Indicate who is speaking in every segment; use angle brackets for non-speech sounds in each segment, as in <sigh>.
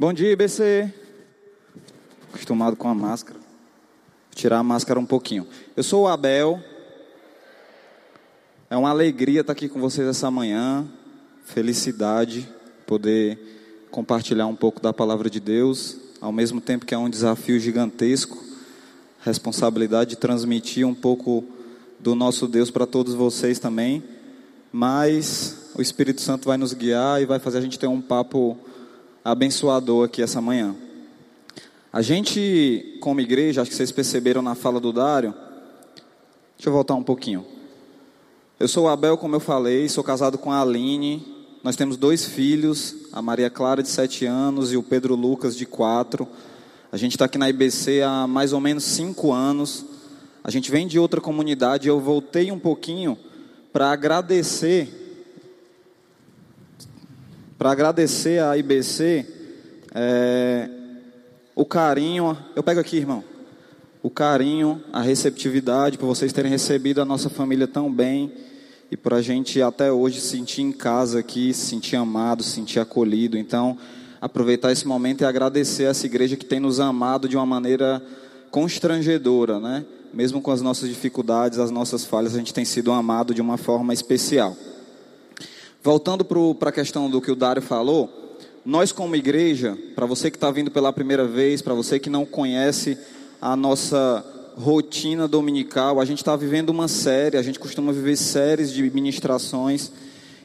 Speaker 1: Bom dia, IBC. Acostumado com a máscara. Vou tirar a máscara um pouquinho. Eu sou o Abel. É uma alegria estar aqui com vocês essa manhã. Felicidade poder compartilhar um pouco da palavra de Deus, ao mesmo tempo que é um desafio gigantesco, responsabilidade de transmitir um pouco do nosso Deus para todos vocês também. Mas o Espírito Santo vai nos guiar e vai fazer a gente ter um papo abençoador aqui essa manhã. A gente, como igreja, acho que vocês perceberam na fala do Dário. Deixa eu voltar um pouquinho. Eu sou o Abel, como eu falei, sou casado com a Aline. Nós temos dois filhos, a Maria Clara de 7 anos e o Pedro Lucas de 4. A gente está aqui na IBC há mais ou menos 5 anos. A gente vem de outra comunidade. Eu voltei um pouquinho para agradecer para agradecer à IBC é, o carinho. Eu pego aqui, irmão. O carinho, a receptividade, por vocês terem recebido a nossa família tão bem e por a gente até hoje sentir em casa aqui, se sentir amado, se sentir acolhido. Então, aproveitar esse momento e agradecer a essa igreja que tem nos amado de uma maneira constrangedora, né? Mesmo com as nossas dificuldades, as nossas falhas, a gente tem sido amado de uma forma especial. Voltando para a questão do que o Dário falou, nós como igreja, para você que está vindo pela primeira vez, para você que não conhece a nossa rotina dominical, a gente está vivendo uma série, a gente costuma viver séries de ministrações,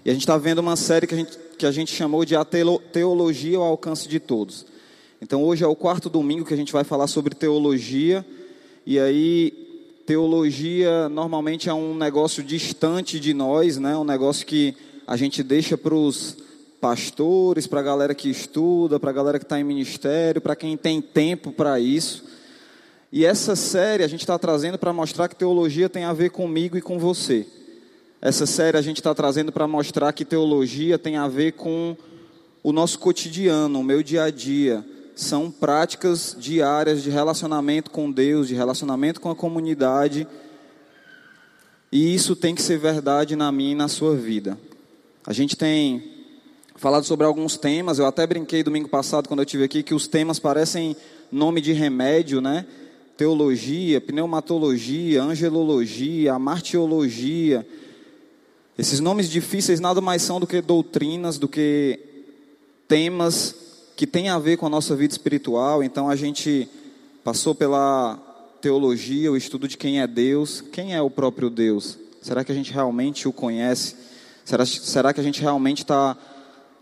Speaker 1: e a gente está vendo uma série que a gente, que a gente chamou de A Teologia ao Alcance de Todos. Então hoje é o quarto domingo que a gente vai falar sobre teologia, e aí teologia normalmente é um negócio distante de nós, né? um negócio que a gente deixa para os pastores, para a galera que estuda, para a galera que está em ministério, para quem tem tempo para isso. E essa série a gente está trazendo para mostrar que teologia tem a ver comigo e com você. Essa série a gente está trazendo para mostrar que teologia tem a ver com o nosso cotidiano, o meu dia a dia. São práticas diárias de relacionamento com Deus, de relacionamento com a comunidade. E isso tem que ser verdade na minha e na sua vida. A gente tem falado sobre alguns temas, eu até brinquei domingo passado quando eu tive aqui que os temas parecem nome de remédio, né? Teologia, pneumatologia, angelologia, amartiologia. Esses nomes difíceis nada mais são do que doutrinas, do que temas que têm a ver com a nossa vida espiritual. Então a gente passou pela teologia, o estudo de quem é Deus, quem é o próprio Deus. Será que a gente realmente o conhece? Será, será que a gente realmente está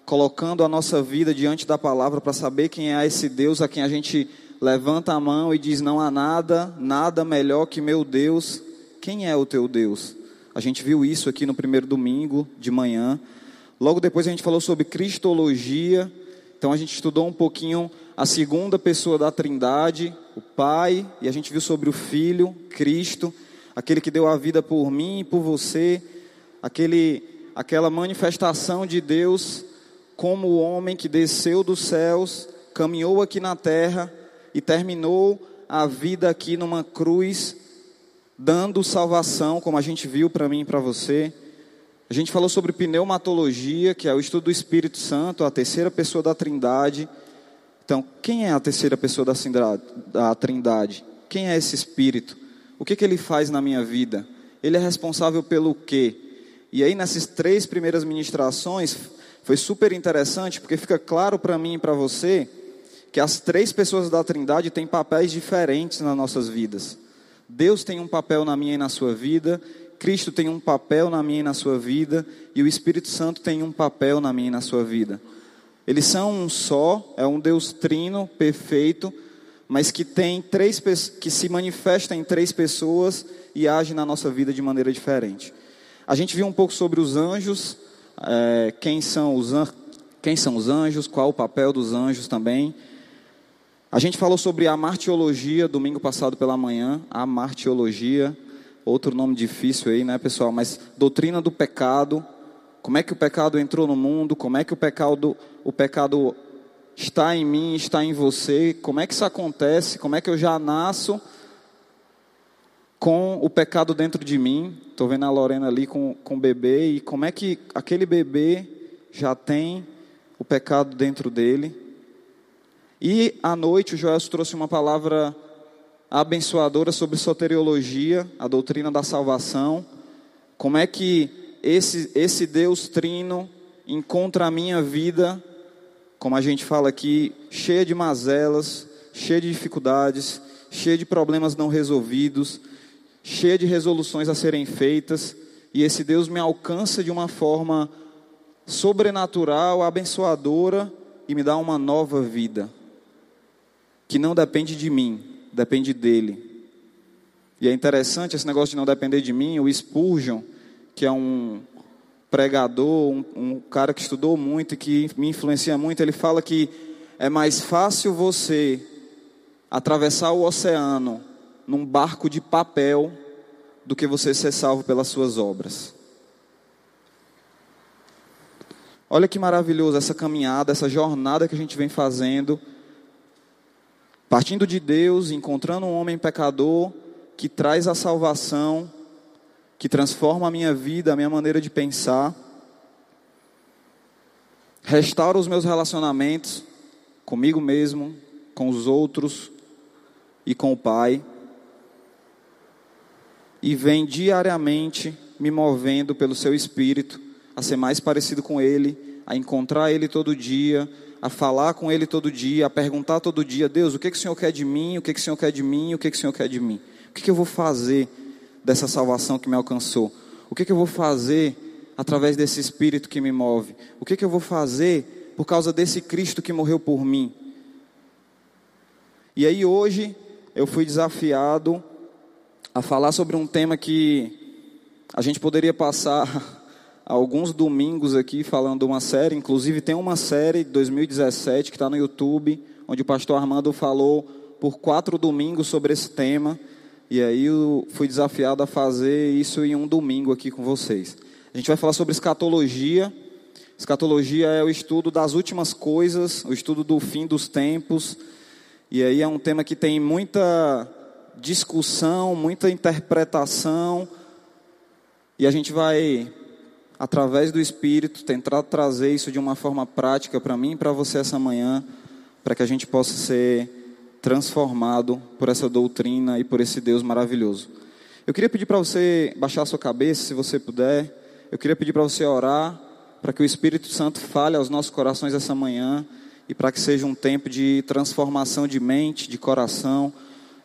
Speaker 1: colocando a nossa vida diante da palavra para saber quem é esse Deus a quem a gente levanta a mão e diz: Não há nada, nada melhor que meu Deus? Quem é o teu Deus? A gente viu isso aqui no primeiro domingo de manhã. Logo depois a gente falou sobre cristologia. Então a gente estudou um pouquinho a segunda pessoa da Trindade, o Pai, e a gente viu sobre o Filho, Cristo, aquele que deu a vida por mim e por você, aquele aquela manifestação de Deus como o homem que desceu dos céus, caminhou aqui na terra e terminou a vida aqui numa cruz, dando salvação, como a gente viu para mim e para você. A gente falou sobre pneumatologia, que é o estudo do Espírito Santo, a terceira pessoa da Trindade. Então, quem é a terceira pessoa da Trindade? Quem é esse Espírito? O que, que ele faz na minha vida? Ele é responsável pelo quê? E aí, nessas três primeiras ministrações, foi super interessante, porque fica claro para mim e para você que as três pessoas da Trindade têm papéis diferentes nas nossas vidas. Deus tem um papel na minha e na sua vida, Cristo tem um papel na minha e na sua vida, e o Espírito Santo tem um papel na minha e na sua vida. Eles são um só, é um Deus trino, perfeito, mas que tem três que se manifesta em três pessoas e age na nossa vida de maneira diferente. A gente viu um pouco sobre os anjos, é, quem, são os an... quem são os anjos, qual o papel dos anjos também. A gente falou sobre a martiologia domingo passado pela manhã, a martiologia, outro nome difícil aí, né, pessoal? Mas doutrina do pecado, como é que o pecado entrou no mundo, como é que o pecado, o pecado está em mim, está em você, como é que isso acontece, como é que eu já nasço com o pecado dentro de mim. Estou vendo a Lorena ali com, com o bebê. E como é que aquele bebê já tem o pecado dentro dele? E à noite o Joel trouxe uma palavra abençoadora sobre soteriologia, a doutrina da salvação. Como é que esse, esse Deus trino encontra a minha vida, como a gente fala aqui, cheia de mazelas, cheia de dificuldades, cheia de problemas não resolvidos, cheia de resoluções a serem feitas, e esse Deus me alcança de uma forma sobrenatural, abençoadora e me dá uma nova vida que não depende de mim, depende dele. E é interessante esse negócio de não depender de mim. O Spurgeon, que é um pregador, um, um cara que estudou muito e que me influencia muito, ele fala que é mais fácil você atravessar o oceano num barco de papel do que você ser salvo pelas suas obras. Olha que maravilhoso essa caminhada, essa jornada que a gente vem fazendo Partindo de Deus, encontrando um homem pecador que traz a salvação, que transforma a minha vida, a minha maneira de pensar, restaura os meus relacionamentos comigo mesmo, com os outros e com o Pai, e vem diariamente me movendo pelo seu espírito a ser mais parecido com Ele, a encontrar Ele todo dia, a falar com Ele todo dia, a perguntar todo dia: Deus, o que, que o Senhor quer de mim? O que, que o Senhor quer de mim? O que, que o Senhor quer de mim? O que, que eu vou fazer dessa salvação que me alcançou? O que, que eu vou fazer através desse Espírito que me move? O que, que eu vou fazer por causa desse Cristo que morreu por mim? E aí hoje eu fui desafiado a falar sobre um tema que a gente poderia passar <laughs> alguns domingos aqui falando uma série, inclusive tem uma série de 2017 que está no YouTube, onde o pastor Armando falou por quatro domingos sobre esse tema, e aí eu fui desafiado a fazer isso em um domingo aqui com vocês. A gente vai falar sobre escatologia. Escatologia é o estudo das últimas coisas, o estudo do fim dos tempos, e aí é um tema que tem muita discussão, muita interpretação, e a gente vai através do Espírito, tentar trazer isso de uma forma prática para mim e para você essa manhã, para que a gente possa ser transformado por essa doutrina e por esse Deus maravilhoso. Eu queria pedir para você baixar a sua cabeça, se você puder. Eu queria pedir para você orar, para que o Espírito Santo fale aos nossos corações essa manhã e para que seja um tempo de transformação de mente, de coração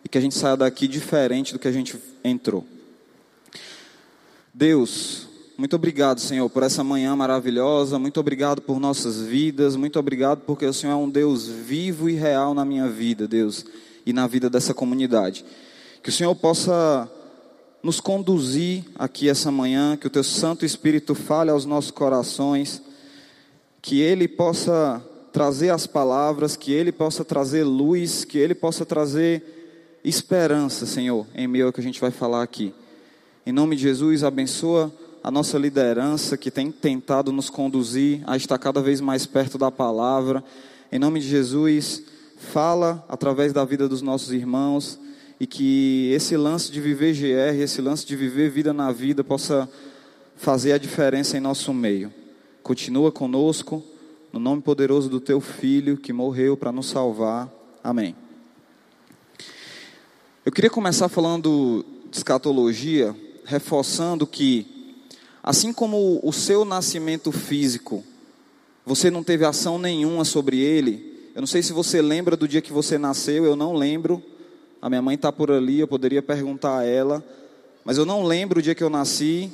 Speaker 1: e que a gente saia daqui diferente do que a gente entrou. Deus, muito obrigado, Senhor, por essa manhã maravilhosa. Muito obrigado por nossas vidas. Muito obrigado porque o Senhor é um Deus vivo e real na minha vida, Deus, e na vida dessa comunidade. Que o Senhor possa nos conduzir aqui essa manhã, que o Teu Santo Espírito fale aos nossos corações, que Ele possa trazer as palavras, que Ele possa trazer luz, que Ele possa trazer esperança, Senhor, em meio ao que a gente vai falar aqui. Em nome de Jesus, abençoa a nossa liderança que tem tentado nos conduzir a estar cada vez mais perto da palavra. Em nome de Jesus, fala através da vida dos nossos irmãos e que esse lance de viver GR, esse lance de viver vida na vida possa fazer a diferença em nosso meio. Continua conosco, no nome poderoso do teu filho que morreu para nos salvar. Amém. Eu queria começar falando de escatologia, reforçando que Assim como o seu nascimento físico, você não teve ação nenhuma sobre ele. Eu não sei se você lembra do dia que você nasceu, eu não lembro. A minha mãe está por ali, eu poderia perguntar a ela. Mas eu não lembro o dia que eu nasci.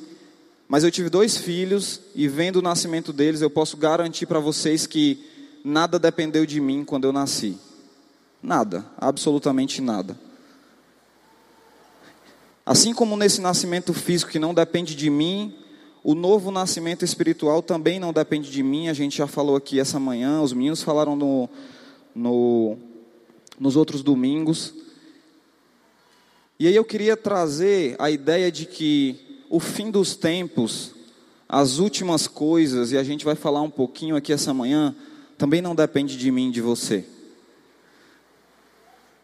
Speaker 1: Mas eu tive dois filhos e vendo o nascimento deles, eu posso garantir para vocês que nada dependeu de mim quando eu nasci. Nada, absolutamente nada. Assim como nesse nascimento físico que não depende de mim, o novo nascimento espiritual também não depende de mim, a gente já falou aqui essa manhã, os meninos falaram no, no, nos outros domingos. E aí eu queria trazer a ideia de que o fim dos tempos, as últimas coisas, e a gente vai falar um pouquinho aqui essa manhã, também não depende de mim, de você.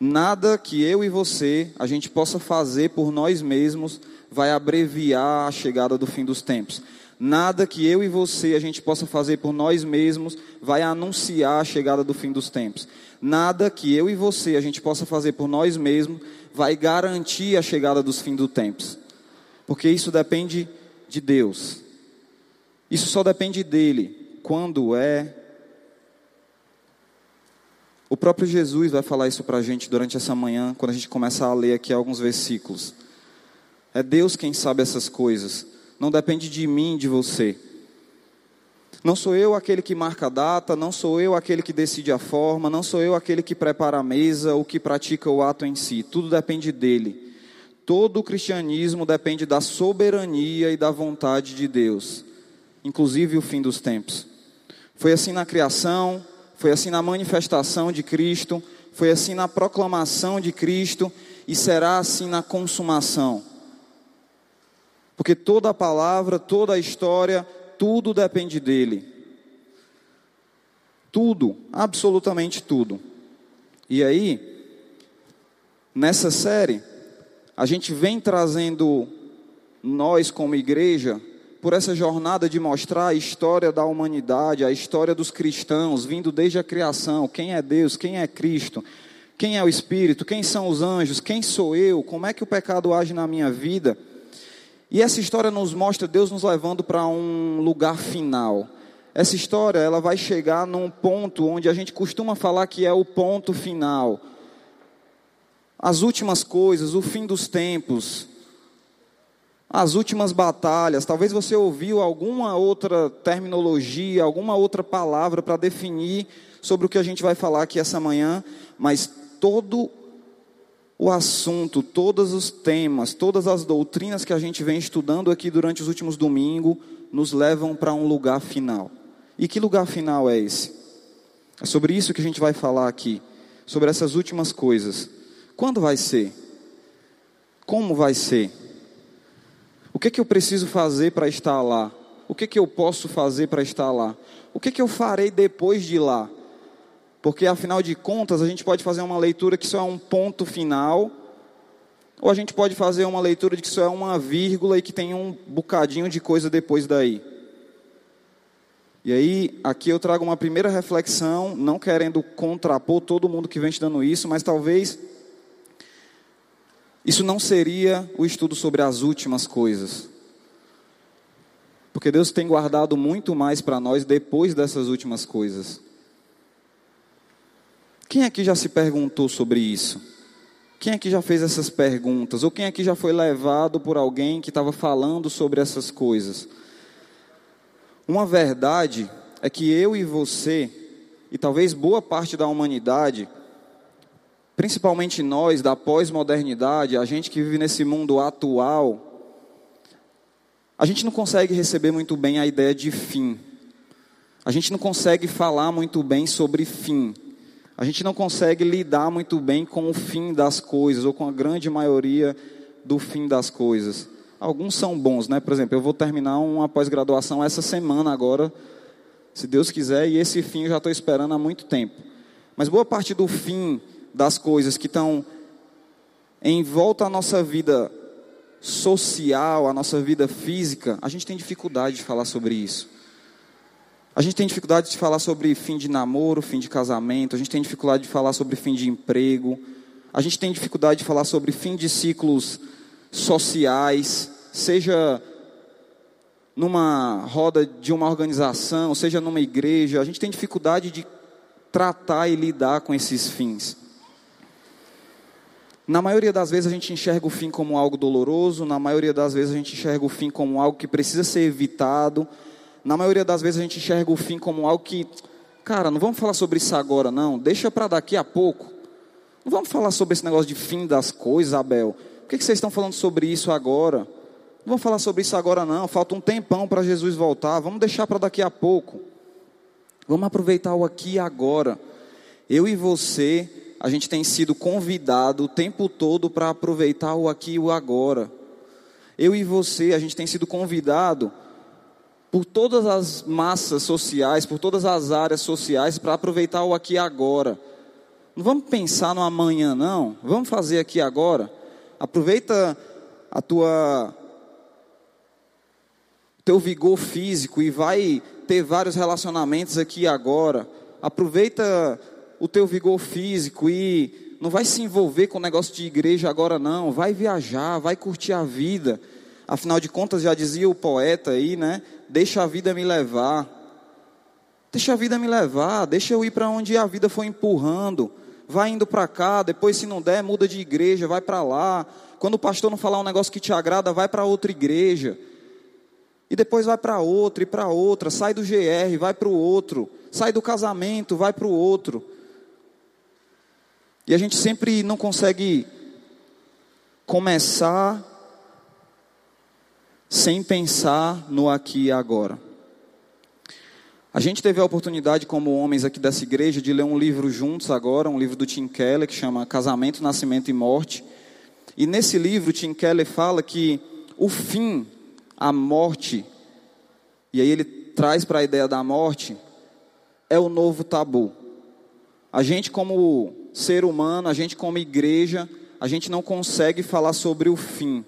Speaker 1: Nada que eu e você a gente possa fazer por nós mesmos vai abreviar a chegada do fim dos tempos. Nada que eu e você a gente possa fazer por nós mesmos vai anunciar a chegada do fim dos tempos. Nada que eu e você a gente possa fazer por nós mesmos vai garantir a chegada dos fins dos tempos. Porque isso depende de Deus. Isso só depende dele. Quando é. O próprio Jesus vai falar isso para a gente durante essa manhã, quando a gente começa a ler aqui alguns versículos. É Deus quem sabe essas coisas não depende de mim, de você. Não sou eu aquele que marca a data, não sou eu aquele que decide a forma, não sou eu aquele que prepara a mesa ou que pratica o ato em si. Tudo depende dele. Todo o cristianismo depende da soberania e da vontade de Deus, inclusive o fim dos tempos. Foi assim na criação, foi assim na manifestação de Cristo, foi assim na proclamação de Cristo e será assim na consumação. Porque toda a palavra, toda a história, tudo depende dele. Tudo, absolutamente tudo. E aí, nessa série, a gente vem trazendo nós como igreja por essa jornada de mostrar a história da humanidade, a história dos cristãos, vindo desde a criação, quem é Deus, quem é Cristo, quem é o Espírito, quem são os anjos, quem sou eu, como é que o pecado age na minha vida. E essa história nos mostra Deus nos levando para um lugar final. Essa história ela vai chegar num ponto onde a gente costuma falar que é o ponto final. As últimas coisas, o fim dos tempos, as últimas batalhas. Talvez você ouviu alguma outra terminologia, alguma outra palavra para definir sobre o que a gente vai falar aqui essa manhã, mas todo o assunto, todos os temas, todas as doutrinas que a gente vem estudando aqui durante os últimos domingos, nos levam para um lugar final. E que lugar final é esse? É sobre isso que a gente vai falar aqui, sobre essas últimas coisas. Quando vai ser? Como vai ser? O que, que eu preciso fazer para estar lá? O que, que eu posso fazer para estar lá? O que, que eu farei depois de lá? Porque afinal de contas, a gente pode fazer uma leitura que isso é um ponto final, ou a gente pode fazer uma leitura de que isso é uma vírgula e que tem um bocadinho de coisa depois daí. E aí, aqui eu trago uma primeira reflexão, não querendo contrapor todo mundo que vem estudando isso, mas talvez isso não seria o estudo sobre as últimas coisas. Porque Deus tem guardado muito mais para nós depois dessas últimas coisas. Quem aqui já se perguntou sobre isso? Quem aqui já fez essas perguntas? Ou quem aqui já foi levado por alguém que estava falando sobre essas coisas? Uma verdade é que eu e você, e talvez boa parte da humanidade, principalmente nós da pós-modernidade, a gente que vive nesse mundo atual, a gente não consegue receber muito bem a ideia de fim. A gente não consegue falar muito bem sobre fim a gente não consegue lidar muito bem com o fim das coisas, ou com a grande maioria do fim das coisas. Alguns são bons, né? Por exemplo, eu vou terminar uma pós-graduação essa semana agora, se Deus quiser, e esse fim eu já estou esperando há muito tempo. Mas boa parte do fim das coisas que estão em volta à nossa vida social, à nossa vida física, a gente tem dificuldade de falar sobre isso. A gente tem dificuldade de falar sobre fim de namoro, fim de casamento, a gente tem dificuldade de falar sobre fim de emprego, a gente tem dificuldade de falar sobre fim de ciclos sociais, seja numa roda de uma organização, seja numa igreja, a gente tem dificuldade de tratar e lidar com esses fins. Na maioria das vezes a gente enxerga o fim como algo doloroso, na maioria das vezes a gente enxerga o fim como algo que precisa ser evitado, na maioria das vezes a gente enxerga o fim como algo que, cara, não vamos falar sobre isso agora, não, deixa para daqui a pouco. Não vamos falar sobre esse negócio de fim das coisas, Abel. Por que, que vocês estão falando sobre isso agora? Não vamos falar sobre isso agora, não. Falta um tempão para Jesus voltar. Vamos deixar para daqui a pouco. Vamos aproveitar o aqui e agora. Eu e você, a gente tem sido convidado o tempo todo para aproveitar o aqui e o agora. Eu e você, a gente tem sido convidado por todas as massas sociais, por todas as áreas sociais, para aproveitar o aqui e agora. Não vamos pensar no amanhã, não. Vamos fazer aqui agora. Aproveita a tua teu vigor físico e vai ter vários relacionamentos aqui agora. Aproveita o teu vigor físico e não vai se envolver com o negócio de igreja agora não, vai viajar, vai curtir a vida. Afinal de contas, já dizia o poeta aí, né? Deixa a vida me levar. Deixa a vida me levar, deixa eu ir para onde a vida foi empurrando. Vai indo para cá, depois se não der, muda de igreja, vai para lá. Quando o pastor não falar um negócio que te agrada, vai para outra igreja. E depois vai para outra e para outra, sai do GR, vai para o outro, sai do casamento, vai para o outro. E a gente sempre não consegue começar sem pensar no aqui e agora. A gente teve a oportunidade, como homens aqui dessa igreja, de ler um livro juntos agora, um livro do Tim Keller, que chama Casamento, Nascimento e Morte. E nesse livro, Tim Keller fala que o fim, a morte, e aí ele traz para a ideia da morte, é o novo tabu. A gente, como ser humano, a gente, como igreja, a gente não consegue falar sobre o fim.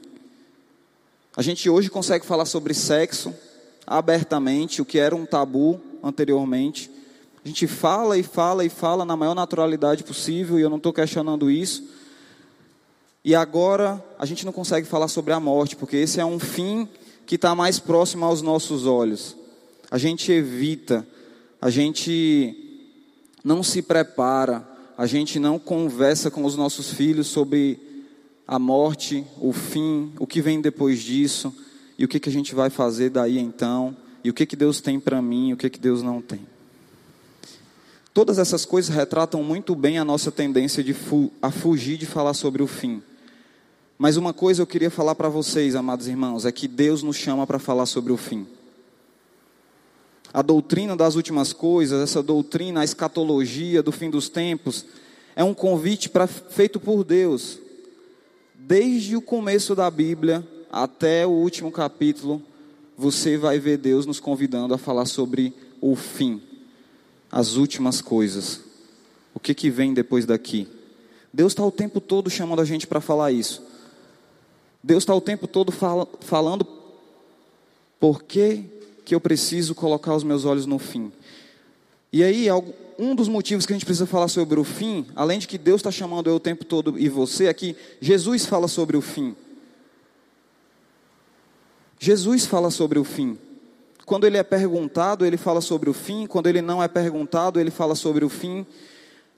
Speaker 1: A gente hoje consegue falar sobre sexo abertamente, o que era um tabu anteriormente. A gente fala e fala e fala na maior naturalidade possível, e eu não estou questionando isso. E agora a gente não consegue falar sobre a morte, porque esse é um fim que está mais próximo aos nossos olhos. A gente evita, a gente não se prepara, a gente não conversa com os nossos filhos sobre a morte, o fim, o que vem depois disso e o que, que a gente vai fazer daí então e o que, que Deus tem para mim e o que, que Deus não tem. Todas essas coisas retratam muito bem a nossa tendência de fu a fugir de falar sobre o fim. Mas uma coisa eu queria falar para vocês, amados irmãos, é que Deus nos chama para falar sobre o fim. A doutrina das últimas coisas, essa doutrina, a escatologia do fim dos tempos, é um convite pra, feito por Deus. Desde o começo da Bíblia até o último capítulo, você vai ver Deus nos convidando a falar sobre o fim, as últimas coisas. O que, que vem depois daqui? Deus está o tempo todo chamando a gente para falar isso. Deus está o tempo todo fal falando por que que eu preciso colocar os meus olhos no fim. E aí, um dos motivos que a gente precisa falar sobre o fim, além de que Deus está chamando eu o tempo todo e você, é que Jesus fala sobre o fim. Jesus fala sobre o fim. Quando ele é perguntado, ele fala sobre o fim. Quando ele não é perguntado, ele fala sobre o fim.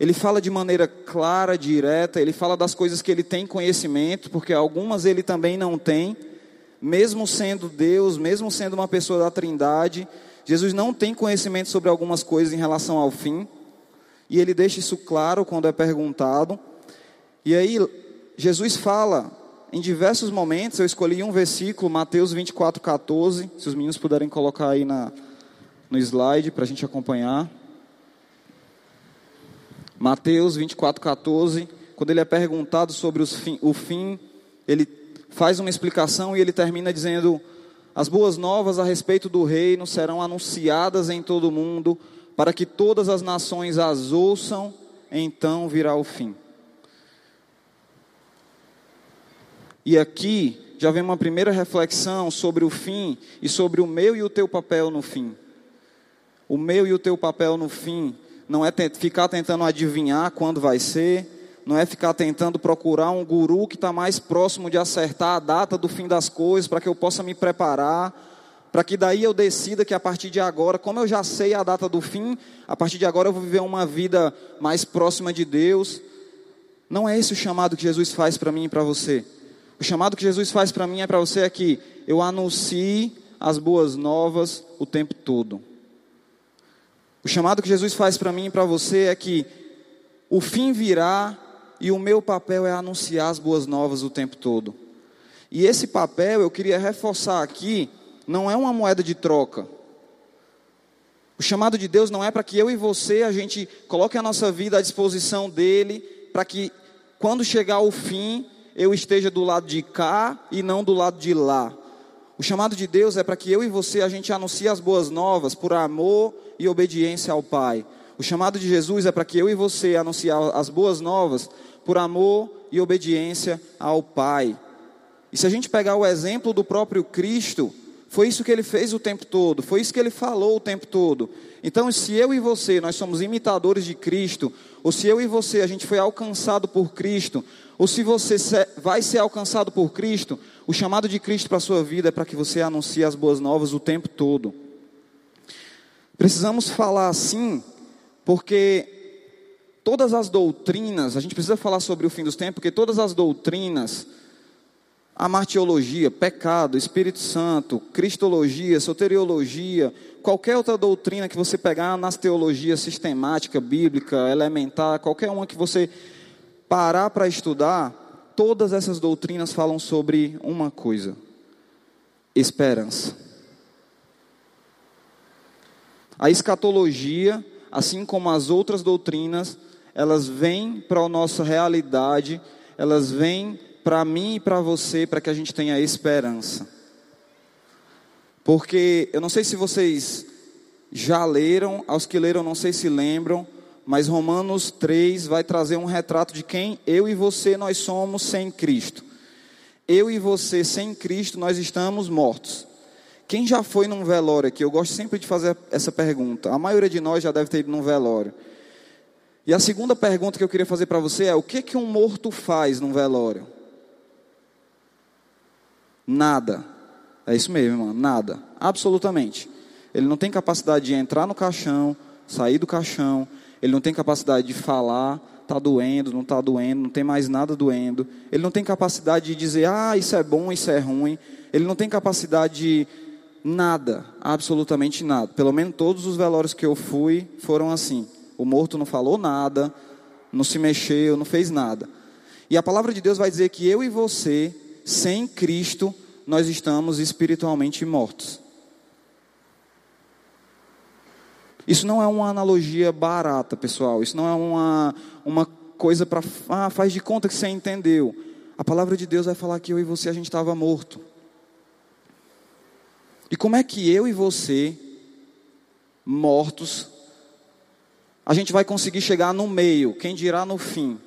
Speaker 1: Ele fala de maneira clara, direta. Ele fala das coisas que ele tem conhecimento, porque algumas ele também não tem mesmo sendo Deus, mesmo sendo uma pessoa da Trindade, Jesus não tem conhecimento sobre algumas coisas em relação ao fim, e ele deixa isso claro quando é perguntado. E aí, Jesus fala em diversos momentos, eu escolhi um versículo, Mateus 24, 14, se os meninos puderem colocar aí na, no slide para a gente acompanhar. Mateus 24, 14, quando ele é perguntado sobre fim, o fim, ele faz uma explicação e ele termina dizendo: As boas novas a respeito do reino serão anunciadas em todo o mundo, para que todas as nações as ouçam, então virá o fim. E aqui já vem uma primeira reflexão sobre o fim e sobre o meu e o teu papel no fim. O meu e o teu papel no fim não é ficar tentando adivinhar quando vai ser, não é ficar tentando procurar um guru que está mais próximo de acertar a data do fim das coisas, para que eu possa me preparar, para que daí eu decida que a partir de agora, como eu já sei a data do fim, a partir de agora eu vou viver uma vida mais próxima de Deus. Não é esse o chamado que Jesus faz para mim e para você. O chamado que Jesus faz para mim e para você é que eu anuncie as boas novas o tempo todo. O chamado que Jesus faz para mim e para você é que o fim virá e o meu papel é anunciar as boas novas o tempo todo. E esse papel, eu queria reforçar aqui, não é uma moeda de troca. O chamado de Deus não é para que eu e você a gente coloque a nossa vida à disposição dele, para que quando chegar o fim, eu esteja do lado de cá e não do lado de lá. O chamado de Deus é para que eu e você a gente anuncie as boas novas por amor e obediência ao Pai. O chamado de Jesus é para que eu e você anunciar as boas novas por amor e obediência ao Pai. E se a gente pegar o exemplo do próprio Cristo, Foi isso que ele fez o tempo todo, foi isso que ele falou o tempo todo. Então, se eu e você, nós somos imitadores de Cristo, ou se eu e você, a gente foi alcançado por Cristo, ou se você vai ser alcançado por Cristo, o chamado de Cristo para a sua vida é para que você anuncie as boas novas o tempo todo. Precisamos falar assim, porque todas as doutrinas, a gente precisa falar sobre o fim dos tempos, porque todas as doutrinas, a martiologia, pecado, Espírito Santo, cristologia, soteriologia, qualquer outra doutrina que você pegar nas teologias sistemática, bíblica, elementar, qualquer uma que você parar para estudar, todas essas doutrinas falam sobre uma coisa: esperança. A escatologia, assim como as outras doutrinas, elas vêm para a nossa realidade, elas vêm para mim e para você, para que a gente tenha esperança. Porque eu não sei se vocês já leram, aos que leram, não sei se lembram, mas Romanos 3 vai trazer um retrato de quem eu e você nós somos sem Cristo. Eu e você sem Cristo nós estamos mortos. Quem já foi num velório aqui? Eu gosto sempre de fazer essa pergunta. A maioria de nós já deve ter ido num velório. E a segunda pergunta que eu queria fazer para você é: o que que um morto faz num velório? Nada. É isso mesmo, irmão, nada. Absolutamente. Ele não tem capacidade de entrar no caixão, sair do caixão, ele não tem capacidade de falar, está doendo, não está doendo, não tem mais nada doendo. Ele não tem capacidade de dizer, ah, isso é bom, isso é ruim. Ele não tem capacidade de nada, absolutamente nada. Pelo menos todos os velórios que eu fui foram assim. O morto não falou nada, não se mexeu, não fez nada. E a palavra de Deus vai dizer que eu e você, sem Cristo, nós estamos espiritualmente mortos. Isso não é uma analogia barata, pessoal. Isso não é uma, uma coisa para. Ah, faz de conta que você entendeu. A palavra de Deus vai falar que eu e você a gente estava morto. E como é que eu e você, mortos, a gente vai conseguir chegar no meio, quem dirá no fim?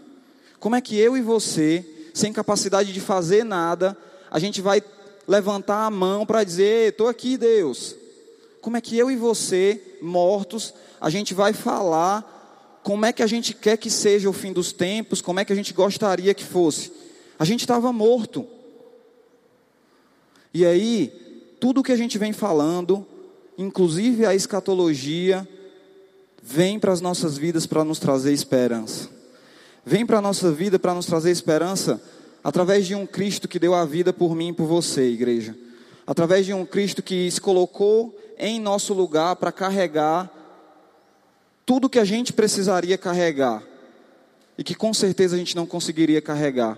Speaker 1: Como é que eu e você, sem capacidade de fazer nada, a gente vai levantar a mão para dizer: estou aqui, Deus. Como é que eu e você, mortos, a gente vai falar como é que a gente quer que seja o fim dos tempos, como é que a gente gostaria que fosse? A gente estava morto. E aí, tudo que a gente vem falando, inclusive a escatologia, vem para as nossas vidas para nos trazer esperança. Vem para a nossa vida para nos trazer esperança através de um Cristo que deu a vida por mim e por você, igreja. Através de um Cristo que se colocou em nosso lugar para carregar tudo que a gente precisaria carregar e que com certeza a gente não conseguiria carregar.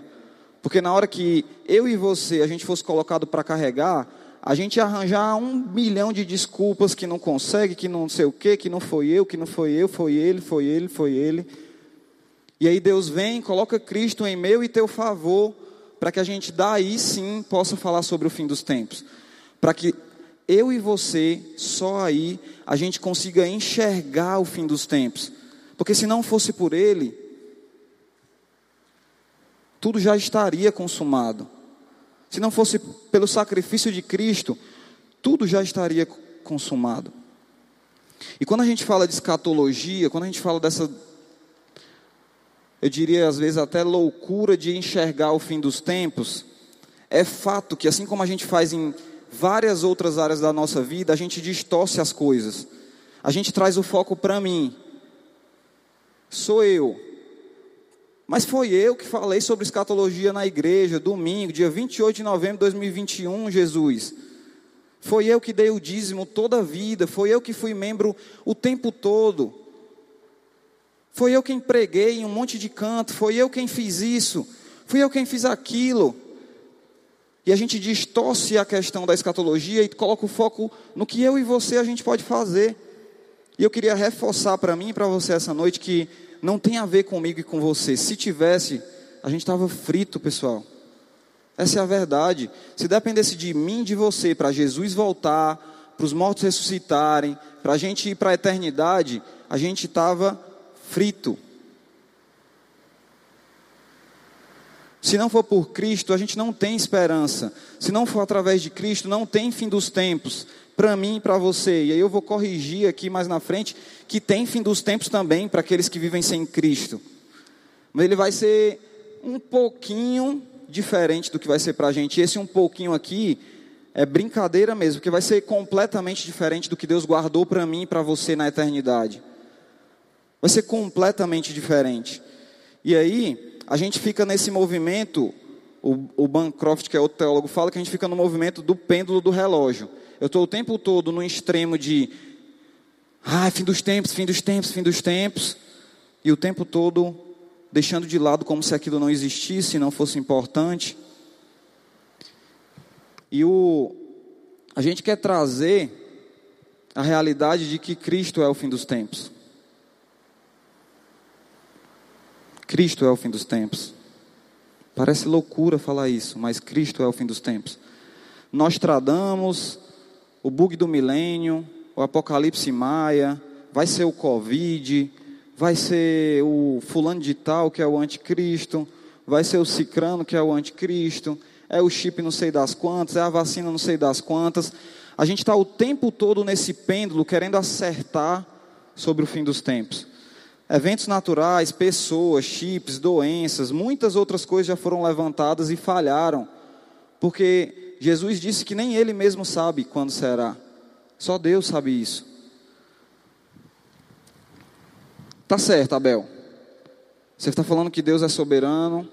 Speaker 1: Porque na hora que eu e você a gente fosse colocado para carregar, a gente arranjar um milhão de desculpas que não consegue, que não sei o que, que não foi eu, que não foi eu, foi ele, foi ele, foi ele. E aí Deus vem, coloca Cristo em meu e teu favor, para que a gente daí sim possa falar sobre o fim dos tempos. Para que eu e você, só aí, a gente consiga enxergar o fim dos tempos. Porque se não fosse por Ele, tudo já estaria consumado. Se não fosse pelo sacrifício de Cristo, tudo já estaria consumado. E quando a gente fala de escatologia, quando a gente fala dessa eu diria às vezes até loucura de enxergar o fim dos tempos, é fato que assim como a gente faz em várias outras áreas da nossa vida, a gente distorce as coisas. A gente traz o foco para mim. Sou eu. Mas foi eu que falei sobre escatologia na igreja, domingo, dia 28 de novembro de 2021, Jesus. Foi eu que dei o dízimo toda a vida, foi eu que fui membro o tempo todo. Foi eu quem preguei em um monte de canto, foi eu quem fiz isso, fui eu quem fiz aquilo. E a gente distorce a questão da escatologia e coloca o foco no que eu e você a gente pode fazer. E eu queria reforçar para mim e para você essa noite que não tem a ver comigo e com você. Se tivesse, a gente estava frito, pessoal. Essa é a verdade. Se dependesse de mim e de você para Jesus voltar, para os mortos ressuscitarem, para a gente ir para a eternidade, a gente estava frito. Se não for por Cristo, a gente não tem esperança. Se não for através de Cristo, não tem fim dos tempos. Para mim e para você. E aí eu vou corrigir aqui mais na frente que tem fim dos tempos também para aqueles que vivem sem Cristo. Mas ele vai ser um pouquinho diferente do que vai ser para a gente. Esse um pouquinho aqui é brincadeira mesmo, porque vai ser completamente diferente do que Deus guardou para mim e para você na eternidade. Vai ser completamente diferente. E aí, a gente fica nesse movimento, o, o Bancroft, que é outro teólogo, fala que a gente fica no movimento do pêndulo do relógio. Eu estou o tempo todo no extremo de, ah, fim dos tempos, fim dos tempos, fim dos tempos, e o tempo todo deixando de lado como se aquilo não existisse, não fosse importante. E o, a gente quer trazer a realidade de que Cristo é o fim dos tempos. Cristo é o fim dos tempos. Parece loucura falar isso, mas Cristo é o fim dos tempos. Nós tradamos o bug do milênio, o apocalipse maia, vai ser o Covid, vai ser o fulano de tal, que é o anticristo, vai ser o cicrano, que é o anticristo, é o chip não sei das quantas, é a vacina não sei das quantas. A gente está o tempo todo nesse pêndulo querendo acertar sobre o fim dos tempos. Eventos naturais, pessoas, chips, doenças, muitas outras coisas já foram levantadas e falharam, porque Jesus disse que nem ele mesmo sabe quando será, só Deus sabe isso. Tá certo, Abel. Você está falando que Deus é soberano.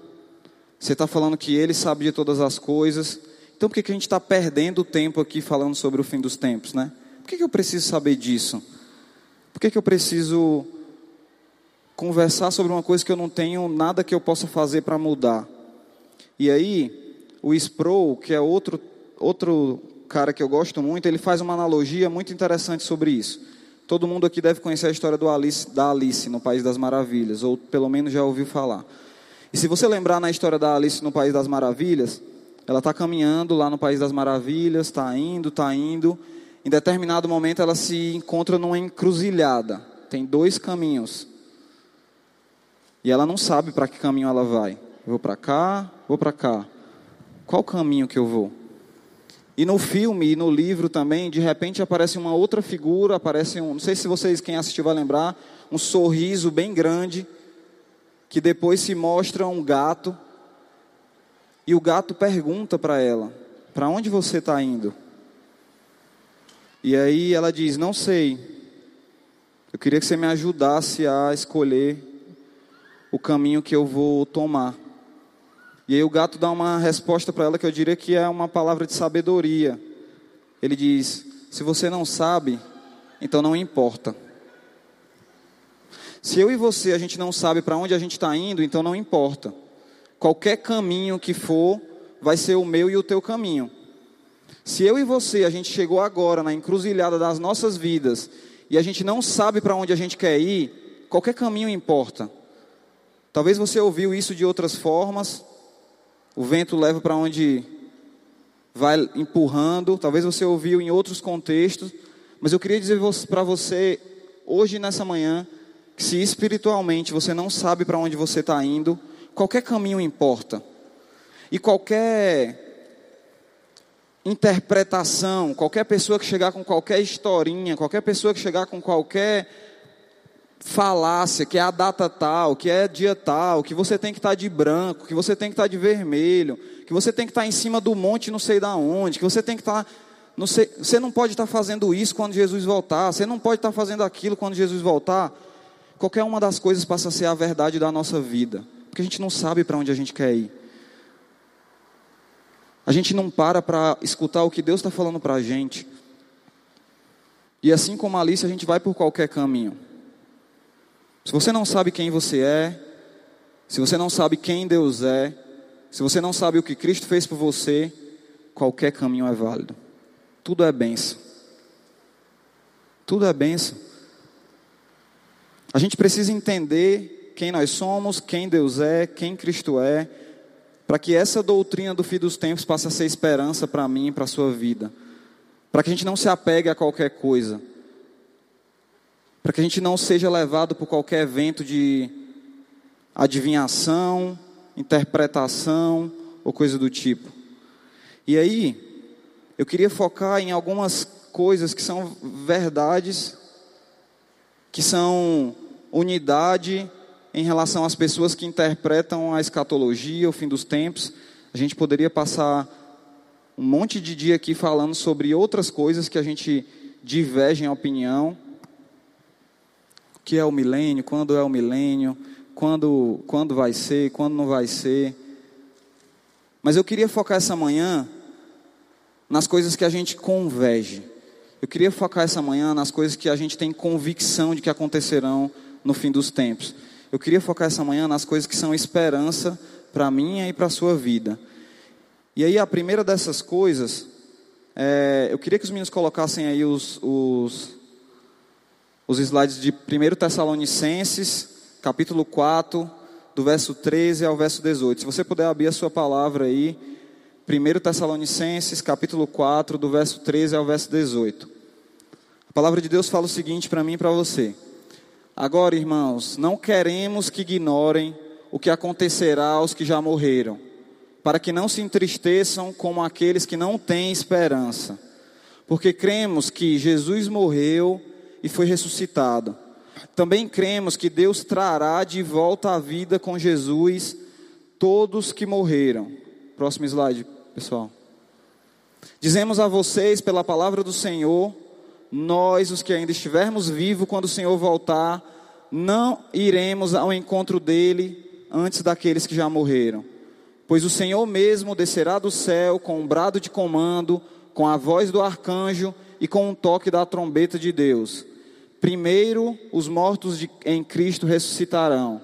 Speaker 1: Você está falando que Ele sabe de todas as coisas. Então por que, que a gente está perdendo tempo aqui falando sobre o fim dos tempos, né? Por que, que eu preciso saber disso? Por que, que eu preciso conversar sobre uma coisa que eu não tenho nada que eu possa fazer para mudar? E aí, o Sproul, que é outro, outro cara que eu gosto muito, ele faz uma analogia muito interessante sobre isso. Todo mundo aqui deve conhecer a história Alice, da Alice no País das Maravilhas, ou pelo menos já ouviu falar. E se você lembrar na história da Alice no País das Maravilhas, ela está caminhando lá no País das Maravilhas, está indo, está indo. Em determinado momento ela se encontra numa encruzilhada. Tem dois caminhos. E ela não sabe para que caminho ela vai. Eu vou para cá, vou para cá. Qual caminho que eu vou? E no filme e no livro também, de repente aparece uma outra figura, aparece um, não sei se vocês quem assistiu vai lembrar, um sorriso bem grande, que depois se mostra um gato. E o gato pergunta para ela: "Para onde você está indo?" E aí ela diz: "Não sei. Eu queria que você me ajudasse a escolher o caminho que eu vou tomar." E aí o gato dá uma resposta para ela que eu diria que é uma palavra de sabedoria. Ele diz: Se você não sabe, então não importa. Se eu e você a gente não sabe para onde a gente está indo, então não importa. Qualquer caminho que for, vai ser o meu e o teu caminho. Se eu e você a gente chegou agora na encruzilhada das nossas vidas e a gente não sabe para onde a gente quer ir, qualquer caminho importa. Talvez você ouviu isso de outras formas, o vento leva para onde vai empurrando. Talvez você ouviu em outros contextos, mas eu queria dizer para você hoje nessa manhã que se espiritualmente você não sabe para onde você está indo, qualquer caminho importa. E qualquer interpretação, qualquer pessoa que chegar com qualquer historinha, qualquer pessoa que chegar com qualquer falácia, que é a data tal, que é dia tal, que você tem que estar de branco, que você tem que estar de vermelho, que você tem que estar em cima do monte não sei da onde, que você tem que estar não sei, você não pode estar fazendo isso quando Jesus voltar, você não pode estar fazendo aquilo quando Jesus voltar. Qualquer uma das coisas passa a ser a verdade da nossa vida, porque a gente não sabe para onde a gente quer ir. A gente não para para escutar o que Deus está falando para a gente. E assim como a Alice, a gente vai por qualquer caminho. Se você não sabe quem você é, se você não sabe quem Deus é, se você não sabe o que Cristo fez por você, qualquer caminho é válido. Tudo é benção. Tudo é benção. A gente precisa entender quem nós somos, quem Deus é, quem Cristo é, para que essa doutrina do fim dos tempos passe a ser esperança para mim e para a sua vida. Para que a gente não se apegue a qualquer coisa para que a gente não seja levado por qualquer evento de adivinhação, interpretação ou coisa do tipo. E aí, eu queria focar em algumas coisas que são verdades, que são unidade em relação às pessoas que interpretam a escatologia, o fim dos tempos. A gente poderia passar um monte de dia aqui falando sobre outras coisas que a gente diverge em opinião. Que é o milênio? Quando é o milênio? Quando, quando vai ser? Quando não vai ser? Mas eu queria focar essa manhã nas coisas que a gente converge. Eu queria focar essa manhã nas coisas que a gente tem convicção de que acontecerão no fim dos tempos. Eu queria focar essa manhã nas coisas que são esperança para mim e para a sua vida. E aí, a primeira dessas coisas, é, eu queria que os meninos colocassem aí os, os, os slides de 1 Tessalonicenses, capítulo 4, do verso 13 ao verso 18. Se você puder abrir a sua palavra aí, 1 Tessalonicenses, capítulo 4, do verso 13 ao verso 18. A palavra de Deus fala o seguinte para mim e para você. Agora, irmãos, não queremos que ignorem o que acontecerá aos que já morreram, para que não se entristeçam como aqueles que não têm esperança. Porque cremos que Jesus morreu e foi ressuscitado. Também cremos que Deus trará de volta à vida com Jesus todos que morreram. Próximo slide, pessoal. Dizemos a vocês pela palavra do Senhor nós, os que ainda estivermos vivos, quando o Senhor voltar, não iremos ao encontro dele antes daqueles que já morreram. Pois o Senhor mesmo descerá do céu com um brado de comando, com a voz do arcanjo e com um toque da trombeta de Deus. Primeiro, os mortos de, em Cristo ressuscitarão.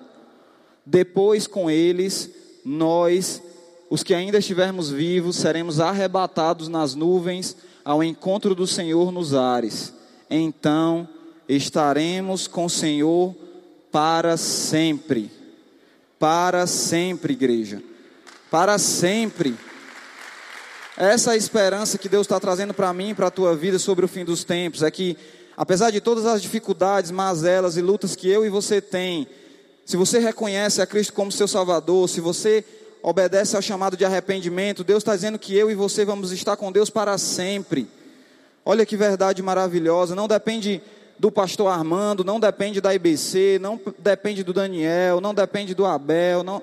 Speaker 1: Depois, com eles, nós, os que ainda estivermos vivos, seremos arrebatados nas nuvens ao encontro do Senhor nos ares. Então estaremos com o Senhor para sempre. Para sempre, igreja. Para sempre. Essa é esperança que Deus está trazendo para mim e para a tua vida sobre o fim dos tempos. É que, apesar de todas as dificuldades, mazelas e lutas que eu e você tem, se você reconhece a Cristo como seu Salvador, se você obedece ao chamado de arrependimento, Deus está dizendo que eu e você vamos estar com Deus para sempre. Olha que verdade maravilhosa. Não depende do pastor Armando, não depende da IBC, não depende do Daniel, não depende do Abel. Não...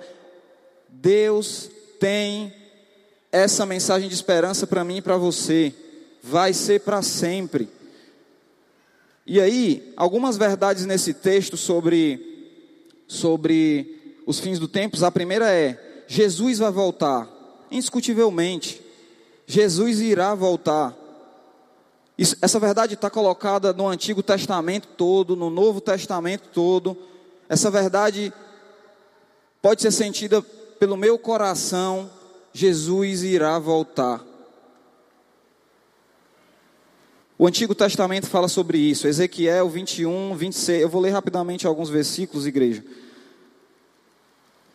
Speaker 1: Deus tem essa mensagem de esperança para mim e para você. Vai ser para sempre. E aí, algumas verdades nesse texto sobre, sobre os fins do tempos. A primeira é: Jesus vai voltar, indiscutivelmente. Jesus irá voltar. Isso, essa verdade está colocada no Antigo Testamento todo, no Novo Testamento todo. Essa verdade pode ser sentida pelo meu coração. Jesus irá voltar. O Antigo Testamento fala sobre isso. Ezequiel 21, 26. Eu vou ler rapidamente alguns versículos, igreja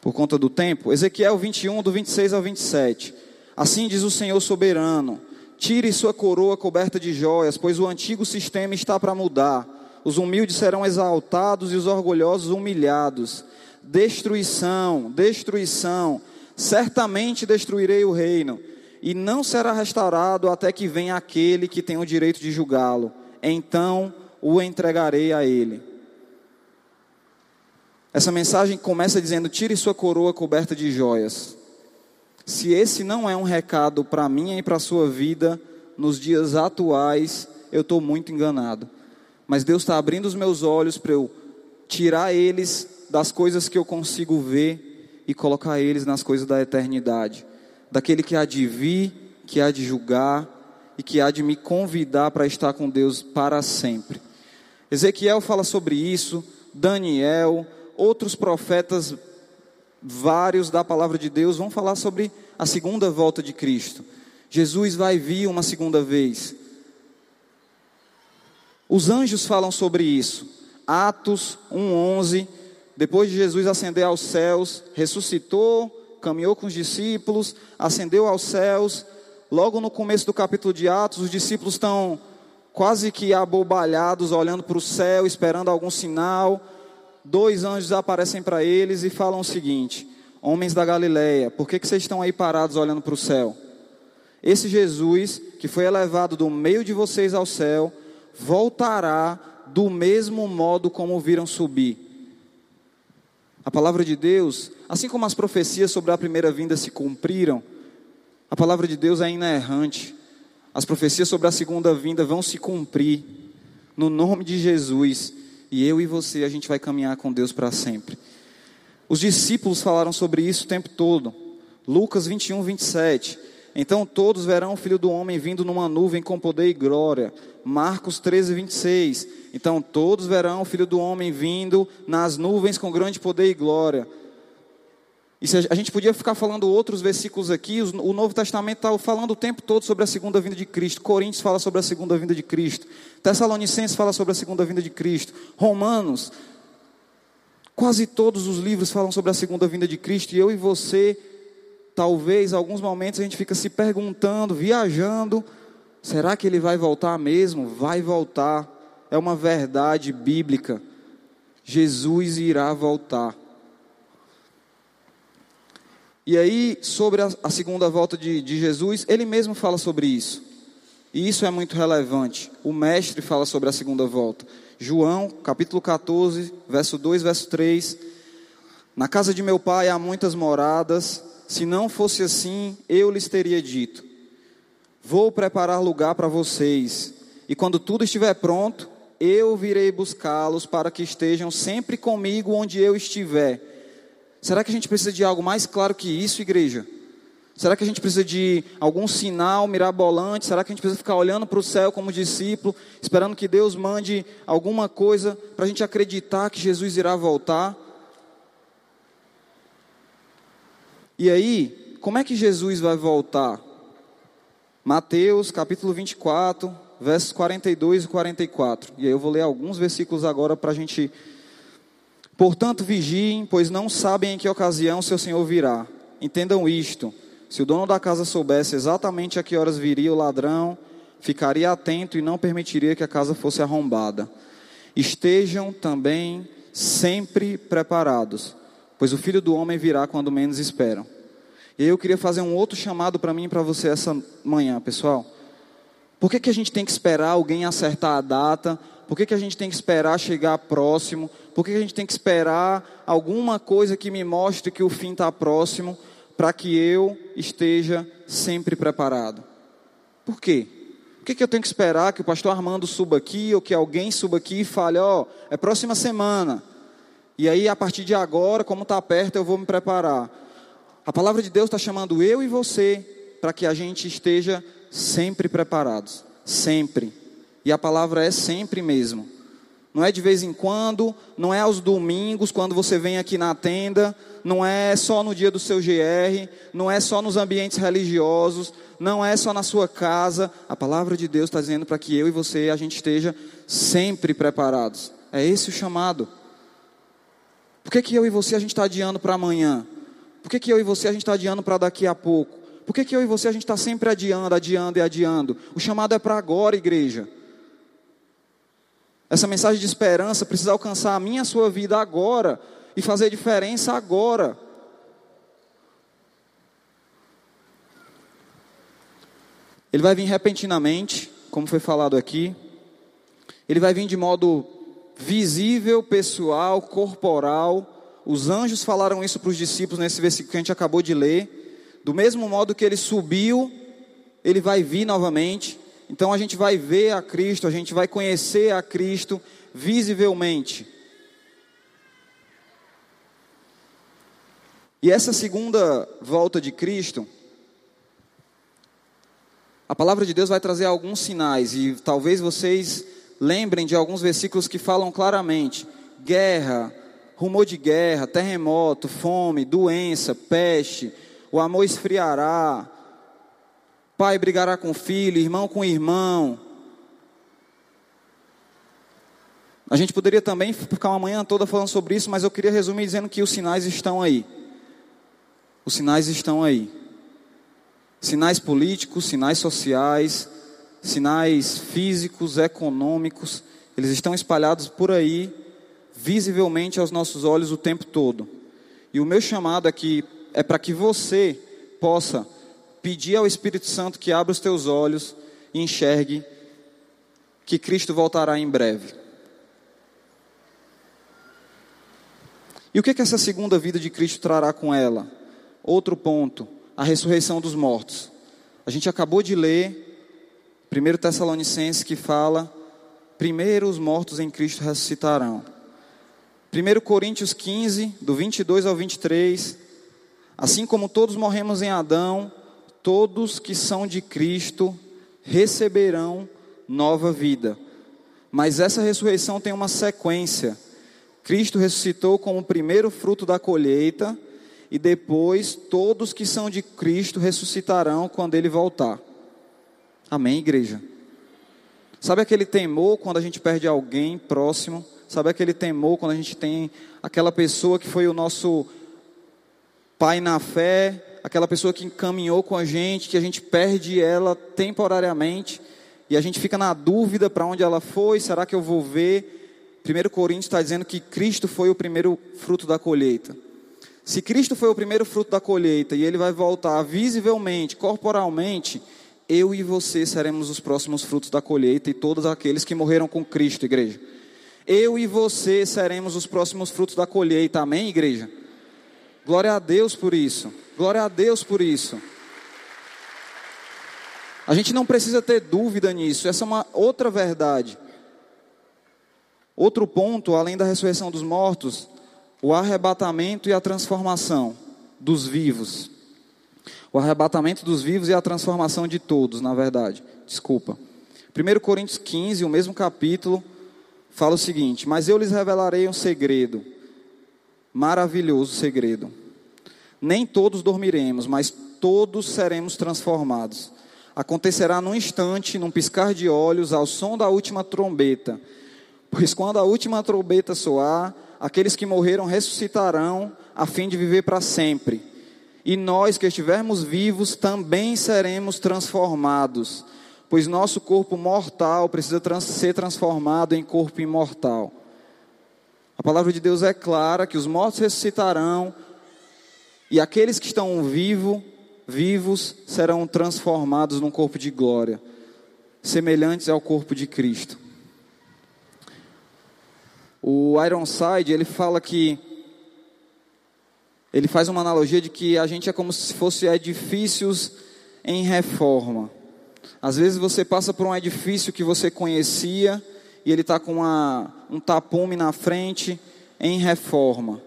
Speaker 1: por conta do tempo. Ezequiel 21, do 26 ao 27. Assim diz o Senhor soberano: Tire sua coroa coberta de joias, pois o antigo sistema está para mudar. Os humildes serão exaltados e os orgulhosos humilhados. Destruição, destruição. Certamente destruirei o reino, e não será restaurado até que venha aquele que tem o direito de julgá-lo. Então o entregarei a ele. Essa mensagem começa dizendo: tire sua coroa coberta de joias. Se esse não é um recado para mim e para a sua vida nos dias atuais, eu estou muito enganado. Mas Deus está abrindo os meus olhos para eu tirar eles das coisas que eu consigo ver e colocar eles nas coisas da eternidade. Daquele que há de vir, que há de julgar e que há de me convidar para estar com Deus para sempre. Ezequiel fala sobre isso, Daniel, outros profetas, vários da palavra de Deus, vão falar sobre a segunda volta de Cristo. Jesus vai vir uma segunda vez. Os anjos falam sobre isso. Atos 1:11, depois de Jesus ascender aos céus, ressuscitou, caminhou com os discípulos, ascendeu aos céus. Logo no começo do capítulo de Atos, os discípulos estão quase que abobalhados, olhando para o céu, esperando algum sinal dois anjos aparecem para eles e falam o seguinte: homens da Galileia, por que, que vocês estão aí parados olhando para o céu? Esse Jesus, que foi elevado do meio de vocês ao céu, voltará do mesmo modo como viram subir. A palavra de Deus, assim como as profecias sobre a primeira vinda se cumpriram, a palavra de Deus é inerrante. As profecias sobre a segunda vinda vão se cumprir no nome de Jesus. E eu e você, a gente vai caminhar com Deus para sempre. Os discípulos falaram sobre isso o tempo todo. Lucas 21, 27. Então todos verão o filho do homem vindo numa nuvem com poder e glória. Marcos 13, 26. Então todos verão o filho do homem vindo nas nuvens com grande poder e glória. E a gente podia ficar falando outros versículos aqui, o Novo Testamento está falando o tempo todo sobre a segunda vinda de Cristo. Coríntios fala sobre a segunda vinda de Cristo. Tessalonicenses fala sobre a segunda vinda de Cristo. Romanos, quase todos os livros falam sobre a segunda vinda de Cristo. E eu e você, talvez, alguns momentos a gente fica se perguntando, viajando: será que ele vai voltar mesmo? Vai voltar. É uma verdade bíblica. Jesus irá voltar. E aí, sobre a, segunda volta de, de Jesus, ele mesmo fala sobre isso. E isso é muito relevante. O mestre fala sobre a segunda volta. João, capítulo 14, verso 2, verso 3. Na casa de meu pai há muitas moradas. Se não fosse assim, eu lhes teria dito: Vou preparar lugar para vocês. E quando tudo estiver pronto, eu virei buscá-los para que estejam sempre comigo onde eu estiver Será que a gente precisa de algo mais claro que isso, igreja? Será que a gente precisa de algum sinal mirabolante? Será que a gente precisa ficar olhando para o céu como discípulo, esperando que Deus mande alguma coisa para a gente acreditar que Jesus irá voltar? E aí, como é que Jesus vai voltar? Mateus capítulo 24, versos 42 e 44. E aí eu vou ler alguns versículos agora para a gente Portanto, vigiem, pois não sabem em que ocasião seu senhor virá. Entendam isto: se o dono da casa soubesse exatamente a que horas viria o ladrão, ficaria atento e não permitiria que a casa fosse arrombada. Estejam também sempre preparados, pois o filho do homem virá quando menos esperam. E eu queria fazer um outro chamado para mim e para você essa manhã, pessoal. Por que, que a gente tem que esperar alguém acertar a data? Por que, que a gente tem que esperar chegar próximo? Por que, que a gente tem que esperar alguma coisa que me mostre que o fim está próximo para que eu esteja sempre preparado? Por quê? Por que, que eu tenho que esperar que o pastor Armando suba aqui ou que alguém suba aqui e fale, ó, oh, é próxima semana. E aí, a partir de agora, como está perto, eu vou me preparar. A palavra de Deus está chamando eu e você para que a gente esteja sempre preparados. Sempre. E a palavra é sempre mesmo. Não é de vez em quando, não é aos domingos, quando você vem aqui na tenda, não é só no dia do seu GR, não é só nos ambientes religiosos, não é só na sua casa. A palavra de Deus está dizendo para que eu e você, a gente esteja sempre preparados. É esse o chamado. Por que, que eu e você a gente está adiando para amanhã? Por que, que eu e você a gente está adiando para daqui a pouco? Por que, que eu e você a gente está sempre adiando, adiando e adiando? O chamado é para agora, igreja. Essa mensagem de esperança precisa alcançar a minha e a sua vida agora e fazer diferença agora. Ele vai vir repentinamente, como foi falado aqui. Ele vai vir de modo visível, pessoal, corporal. Os anjos falaram isso para os discípulos nesse versículo que a gente acabou de ler. Do mesmo modo que ele subiu, ele vai vir novamente. Então a gente vai ver a Cristo, a gente vai conhecer a Cristo visivelmente. E essa segunda volta de Cristo, a palavra de Deus vai trazer alguns sinais, e talvez vocês lembrem de alguns versículos que falam claramente: guerra, rumor de guerra, terremoto, fome, doença, peste, o amor esfriará, Pai brigará com filho, irmão com irmão. A gente poderia também ficar uma manhã toda falando sobre isso, mas eu queria resumir dizendo que os sinais estão aí. Os sinais estão aí. Sinais políticos, sinais sociais, sinais físicos, econômicos, eles estão espalhados por aí, visivelmente aos nossos olhos o tempo todo. E o meu chamado aqui é para que você possa pedir ao Espírito Santo que abra os teus olhos e enxergue que Cristo voltará em breve. E o que, é que essa segunda vida de Cristo trará com ela? Outro ponto, a ressurreição dos mortos. A gente acabou de ler 1 Tessalonicenses que fala: primeiro os mortos em Cristo ressuscitarão. 1 Coríntios 15, do 22 ao 23. Assim como todos morremos em Adão, todos que são de Cristo receberão nova vida. Mas essa ressurreição tem uma sequência. Cristo ressuscitou como o primeiro fruto da colheita, e depois todos que são de Cristo ressuscitarão quando ele voltar. Amém, igreja? Sabe aquele temor quando a gente perde alguém próximo? Sabe aquele temor quando a gente tem aquela pessoa que foi o nosso pai na fé, aquela pessoa que encaminhou com a gente, que a gente perde ela temporariamente e a gente fica na dúvida para onde ela foi, será que eu vou ver? 1 Coríntios está dizendo que Cristo foi o primeiro fruto da colheita. Se Cristo foi o primeiro fruto da colheita e ele vai voltar visivelmente, corporalmente, eu e você seremos os próximos frutos da colheita e todos aqueles que morreram com Cristo, igreja. Eu e você seremos os próximos frutos da colheita. Amém, igreja? Glória a Deus por isso. Glória a Deus por isso. A gente não precisa ter dúvida nisso. Essa é uma outra verdade. Outro ponto, além da ressurreição dos mortos, o arrebatamento e a transformação dos vivos. O arrebatamento dos vivos e a transformação de todos, na verdade. Desculpa. 1 Coríntios 15, o mesmo capítulo, fala o seguinte: Mas eu lhes revelarei um segredo, maravilhoso segredo. Nem todos dormiremos, mas todos seremos transformados. Acontecerá num instante, num piscar de olhos, ao som da última trombeta. Pois quando a última trombeta soar, aqueles que morreram ressuscitarão, a fim de viver para sempre. E nós que estivermos vivos também seremos transformados pois nosso corpo mortal precisa trans ser transformado em corpo imortal. A palavra de Deus é clara que os mortos ressuscitarão e aqueles que estão vivo, vivos serão transformados num corpo de glória, semelhantes ao corpo de Cristo. O Ironside, ele fala que ele faz uma analogia de que a gente é como se fosse edifícios em reforma. Às vezes você passa por um edifício que você conhecia e ele está com uma, um tapume na frente em reforma.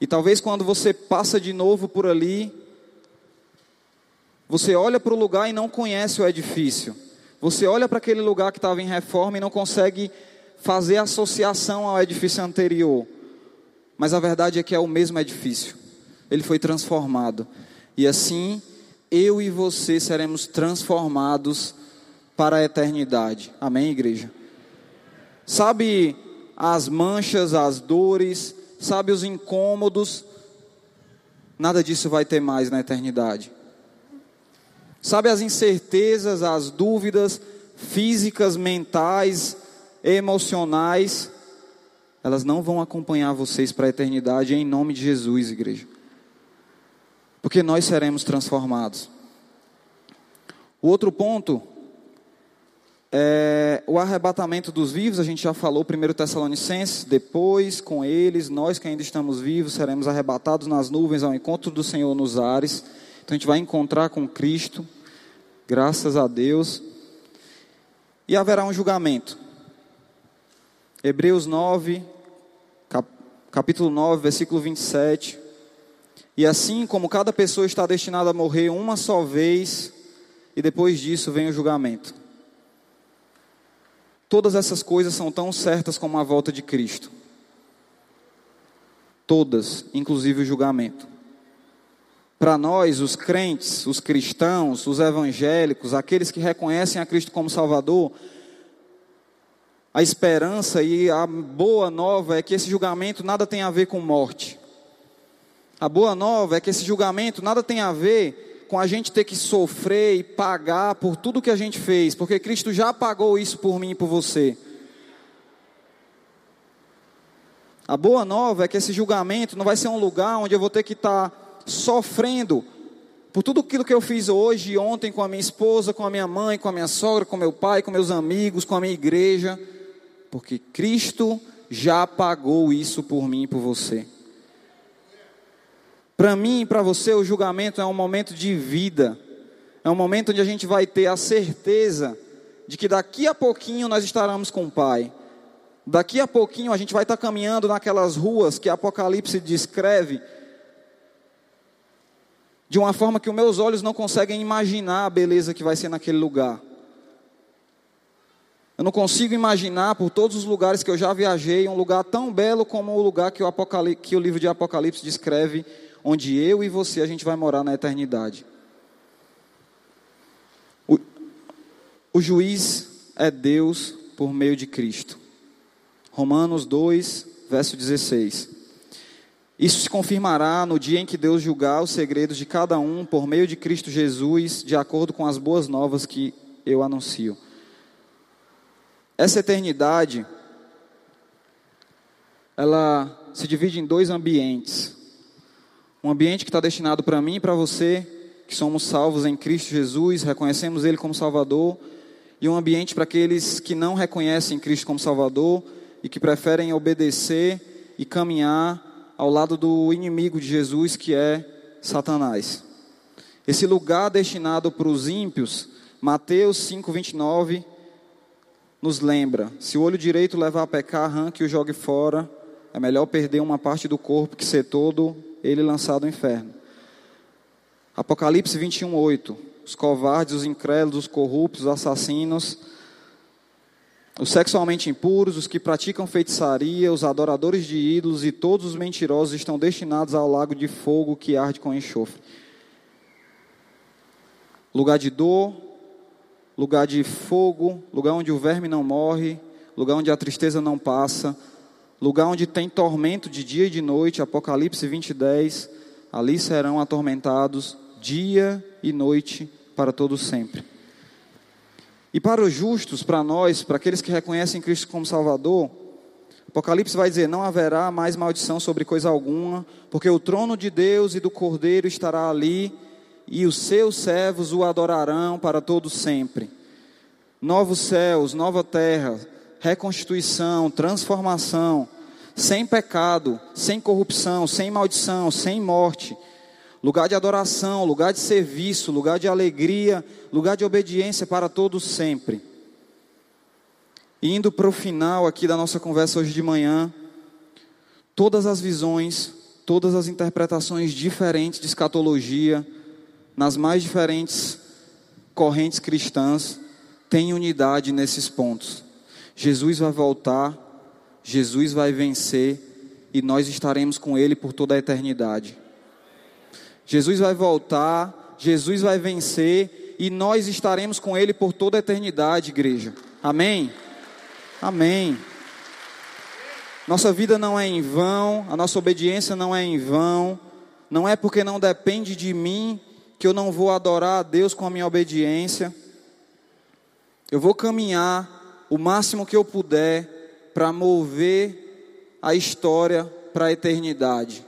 Speaker 1: E talvez quando você passa de novo por ali, você olha para o lugar e não conhece o edifício. Você olha para aquele lugar que estava em reforma e não consegue fazer associação ao edifício anterior. Mas a verdade é que é o mesmo edifício. Ele foi transformado. E assim eu e você seremos transformados para a eternidade. Amém, igreja? Sabe as manchas, as dores, sabe os incômodos? Nada disso vai ter mais na eternidade. Sabe as incertezas, as dúvidas físicas, mentais, emocionais? Elas não vão acompanhar vocês para a eternidade em nome de Jesus, igreja porque nós seremos transformados. O outro ponto é o arrebatamento dos vivos, a gente já falou, 1 Tessalonicenses, depois com eles, nós que ainda estamos vivos, seremos arrebatados nas nuvens ao encontro do Senhor nos ares. Então a gente vai encontrar com Cristo, graças a Deus. E haverá um julgamento. Hebreus 9, capítulo 9, versículo 27. E assim como cada pessoa está destinada a morrer uma só vez, e depois disso vem o julgamento. Todas essas coisas são tão certas como a volta de Cristo. Todas, inclusive o julgamento. Para nós, os crentes, os cristãos, os evangélicos, aqueles que reconhecem a Cristo como Salvador, a esperança e a boa nova é que esse julgamento nada tem a ver com morte. A boa nova é que esse julgamento nada tem a ver com a gente ter que sofrer e pagar por tudo que a gente fez, porque Cristo já pagou isso por mim e por você. A boa nova é que esse julgamento não vai ser um lugar onde eu vou ter que estar tá sofrendo por tudo aquilo que eu fiz hoje e ontem com a minha esposa, com a minha mãe, com a minha sogra, com meu pai, com meus amigos, com a minha igreja, porque Cristo já pagou isso por mim e por você. Para mim e para você, o julgamento é um momento de vida, é um momento onde a gente vai ter a certeza de que daqui a pouquinho nós estaremos com o Pai. Daqui a pouquinho a gente vai estar caminhando naquelas ruas que Apocalipse descreve, de uma forma que os meus olhos não conseguem imaginar a beleza que vai ser naquele lugar. Eu não consigo imaginar, por todos os lugares que eu já viajei, um lugar tão belo como o lugar que o, que o livro de Apocalipse descreve, onde eu e você a gente vai morar na eternidade. O, o juiz é Deus por meio de Cristo. Romanos 2, verso 16. Isso se confirmará no dia em que Deus julgar os segredos de cada um por meio de Cristo Jesus, de acordo com as boas novas que eu anuncio. Essa eternidade, ela se divide em dois ambientes. Um ambiente que está destinado para mim e para você, que somos salvos em Cristo Jesus, reconhecemos Ele como Salvador, e um ambiente para aqueles que não reconhecem Cristo como Salvador e que preferem obedecer e caminhar ao lado do inimigo de Jesus, que é Satanás. Esse lugar destinado para os ímpios, Mateus 5:29 nos lembra: se o olho direito levar a pecar, arranque e o jogue fora. É melhor perder uma parte do corpo que ser todo ele lançado ao inferno. Apocalipse 21:8. Os covardes, os incrédulos, os corruptos, os assassinos, os sexualmente impuros, os que praticam feitiçaria, os adoradores de ídolos e todos os mentirosos estão destinados ao lago de fogo que arde com enxofre. Lugar de dor, lugar de fogo, lugar onde o verme não morre, lugar onde a tristeza não passa, lugar onde tem tormento de dia e de noite, Apocalipse 20, 10, ali serão atormentados dia e noite para todo sempre. E para os justos, para nós, para aqueles que reconhecem Cristo como Salvador, Apocalipse vai dizer: não haverá mais maldição sobre coisa alguma, porque o trono de Deus e do Cordeiro estará ali, e os seus servos o adorarão para todo sempre. Novos céus, nova terra, reconstituição, transformação, sem pecado, sem corrupção, sem maldição, sem morte lugar de adoração, lugar de serviço, lugar de alegria, lugar de obediência para todos sempre. Indo para o final aqui da nossa conversa hoje de manhã, todas as visões, todas as interpretações diferentes de escatologia, nas mais diferentes correntes cristãs, têm unidade nesses pontos. Jesus vai voltar, Jesus vai vencer e nós estaremos com Ele por toda a eternidade. Jesus vai voltar, Jesus vai vencer e nós estaremos com Ele por toda a eternidade, igreja. Amém? Amém. Nossa vida não é em vão, a nossa obediência não é em vão, não é porque não depende de mim que eu não vou adorar a Deus com a minha obediência. Eu vou caminhar o máximo que eu puder para mover a história para a eternidade.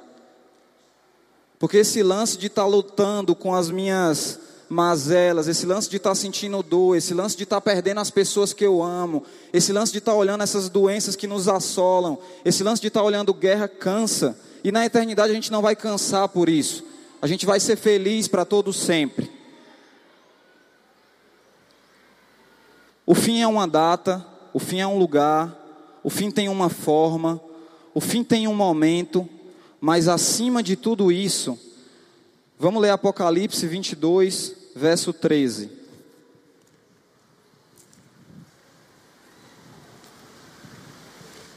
Speaker 1: Porque esse lance de estar tá lutando com as minhas mazelas, esse lance de estar tá sentindo dor, esse lance de estar tá perdendo as pessoas que eu amo, esse lance de estar olhando essas doenças que nos assolam, esse lance de estar olhando guerra cansa. E na eternidade a gente não vai cansar por isso. A gente vai ser feliz para todo sempre. O fim é uma data, o fim é um lugar, o fim tem uma forma, o fim tem um momento, mas acima de tudo isso, vamos ler Apocalipse 22, verso 13.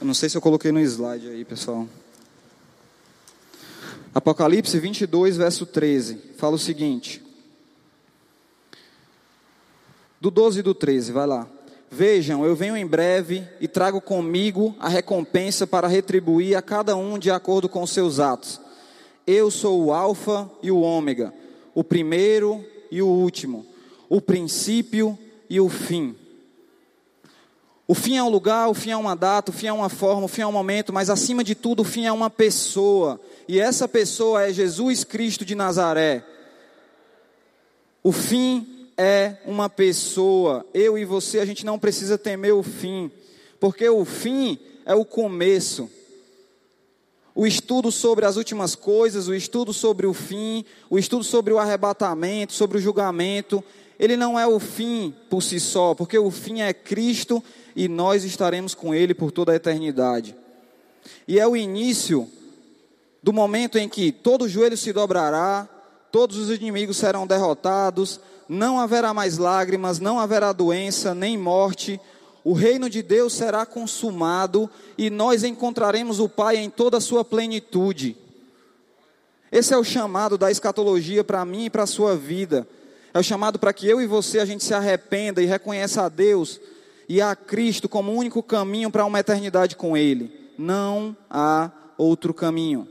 Speaker 1: Eu não sei se eu coloquei no slide aí, pessoal. Apocalipse 22, verso 13, fala o seguinte: do 12 e do 13, vai lá. Vejam, eu venho em breve e trago comigo a recompensa para retribuir a cada um de acordo com os seus atos. Eu sou o Alfa e o Ômega, o primeiro e o último, o princípio e o fim. O fim é um lugar, o fim é uma data, o fim é uma forma, o fim é um momento, mas acima de tudo, o fim é uma pessoa. E essa pessoa é Jesus Cristo de Nazaré. O fim é uma pessoa. Eu e você, a gente não precisa temer o fim, porque o fim é o começo. O estudo sobre as últimas coisas, o estudo sobre o fim, o estudo sobre o arrebatamento, sobre o julgamento, ele não é o fim por si só, porque o fim é Cristo e nós estaremos com Ele por toda a eternidade. E é o início do momento em que todo joelho se dobrará, todos os inimigos serão derrotados, não haverá mais lágrimas, não haverá doença, nem morte. O reino de Deus será consumado e nós encontraremos o Pai em toda a sua plenitude. Esse é o chamado da escatologia para mim e para a sua vida. É o chamado para que eu e você a gente se arrependa e reconheça a Deus e a Cristo como o único caminho para uma eternidade com Ele. Não há outro caminho.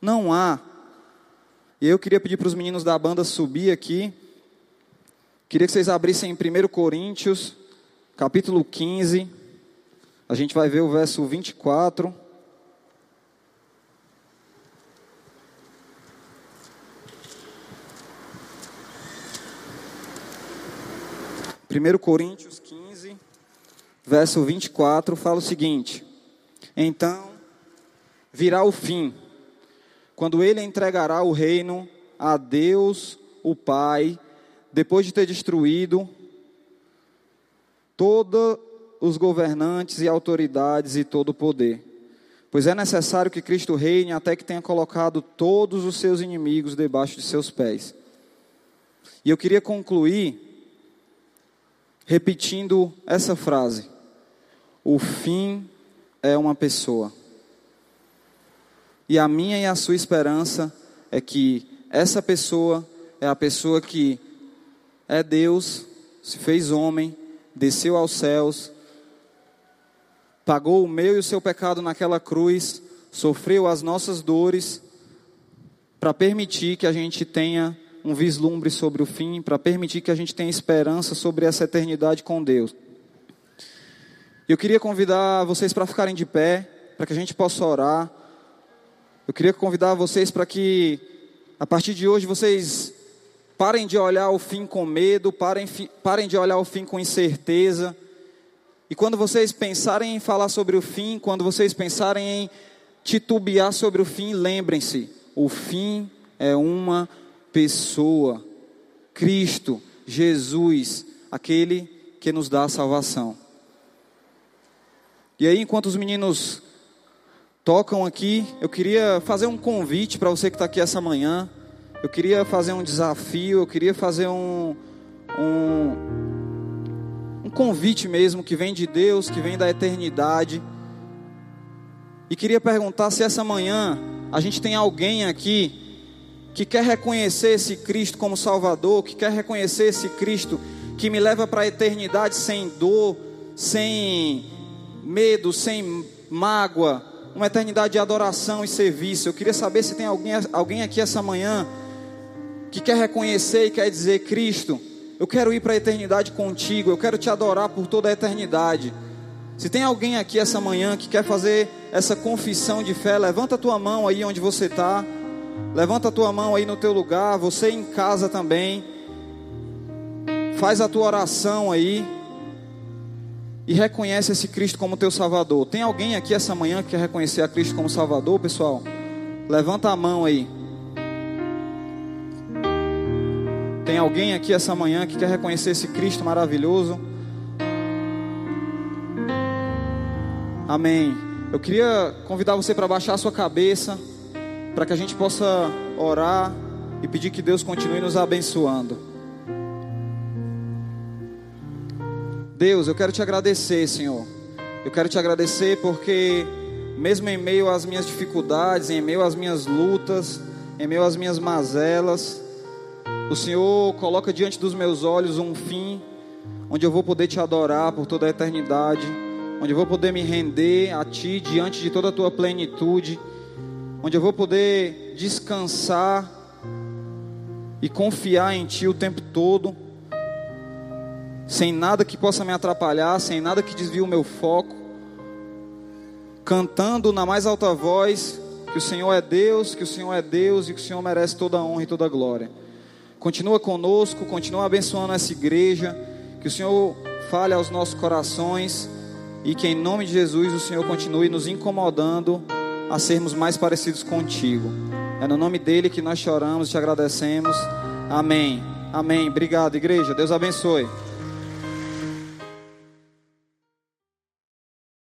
Speaker 1: Não há. E eu queria pedir para os meninos da banda subir aqui. Queria que vocês abrissem em 1 Coríntios, capítulo 15. A gente vai ver o verso 24. Primeiro Coríntios 15, verso 24, fala o seguinte: Então virá o fim, quando ele entregará o reino a Deus, o Pai, depois de ter destruído todos os governantes e autoridades e todo o poder. Pois é necessário que Cristo reine até que tenha colocado todos os seus inimigos debaixo de seus pés. E eu queria concluir repetindo essa frase: O fim é uma pessoa. E a minha e a sua esperança é que essa pessoa é a pessoa que é Deus, se fez homem, desceu aos céus, pagou o meu e o seu pecado naquela cruz, sofreu as nossas dores, para permitir que a gente tenha um vislumbre sobre o fim, para permitir que a gente tenha esperança sobre essa eternidade com Deus. Eu queria convidar vocês para ficarem de pé, para que a gente possa orar. Eu queria convidar vocês para que, a partir de hoje, vocês Parem de olhar o fim com medo, parem, parem de olhar o fim com incerteza. E quando vocês pensarem em falar sobre o fim, quando vocês pensarem em titubear sobre o fim, lembrem-se: o fim é uma pessoa, Cristo, Jesus, aquele que nos dá a salvação. E aí, enquanto os meninos tocam aqui, eu queria fazer um convite para você que está aqui essa manhã. Eu queria fazer um desafio, eu queria fazer um, um, um convite mesmo que vem de Deus, que vem da eternidade. E queria perguntar se essa manhã a gente tem alguém aqui que quer reconhecer esse Cristo como Salvador, que quer reconhecer esse Cristo que me leva para a eternidade sem dor, sem medo, sem mágoa, uma eternidade de adoração e serviço. Eu queria saber se tem alguém, alguém aqui essa manhã que quer reconhecer e quer dizer: Cristo, eu quero ir para a eternidade contigo, eu quero te adorar por toda a eternidade. Se tem alguém aqui essa manhã que quer fazer essa confissão de fé, levanta a tua mão aí onde você está, levanta a tua mão aí no teu lugar, você em casa também, faz a tua oração aí e reconhece esse Cristo como teu Salvador. Tem alguém aqui essa manhã que quer reconhecer a Cristo como Salvador, pessoal? Levanta a mão aí. Tem alguém aqui essa manhã que quer reconhecer esse Cristo maravilhoso? Amém. Eu queria convidar você para baixar a sua cabeça, para que a gente possa orar e pedir que Deus continue nos abençoando. Deus, eu quero te agradecer, Senhor. Eu quero te agradecer porque, mesmo em meio às minhas dificuldades, em meio às minhas lutas, em meio às minhas mazelas, o Senhor coloca diante dos meus olhos um fim, onde eu vou poder te adorar por toda a eternidade, onde eu vou poder me render a Ti diante de toda a Tua plenitude, onde eu vou poder descansar e confiar em Ti o tempo todo. sem nada que possa me atrapalhar, sem nada que desvie o meu foco, cantando na mais alta voz que o Senhor é Deus, que o Senhor é Deus e que o Senhor merece toda a honra e toda a glória. Continua conosco, continua abençoando essa igreja, que o Senhor fale aos nossos corações e que em nome de Jesus o Senhor continue nos incomodando a sermos mais parecidos contigo. É no nome dele que nós choramos e te agradecemos. Amém. Amém. Obrigado, igreja. Deus abençoe.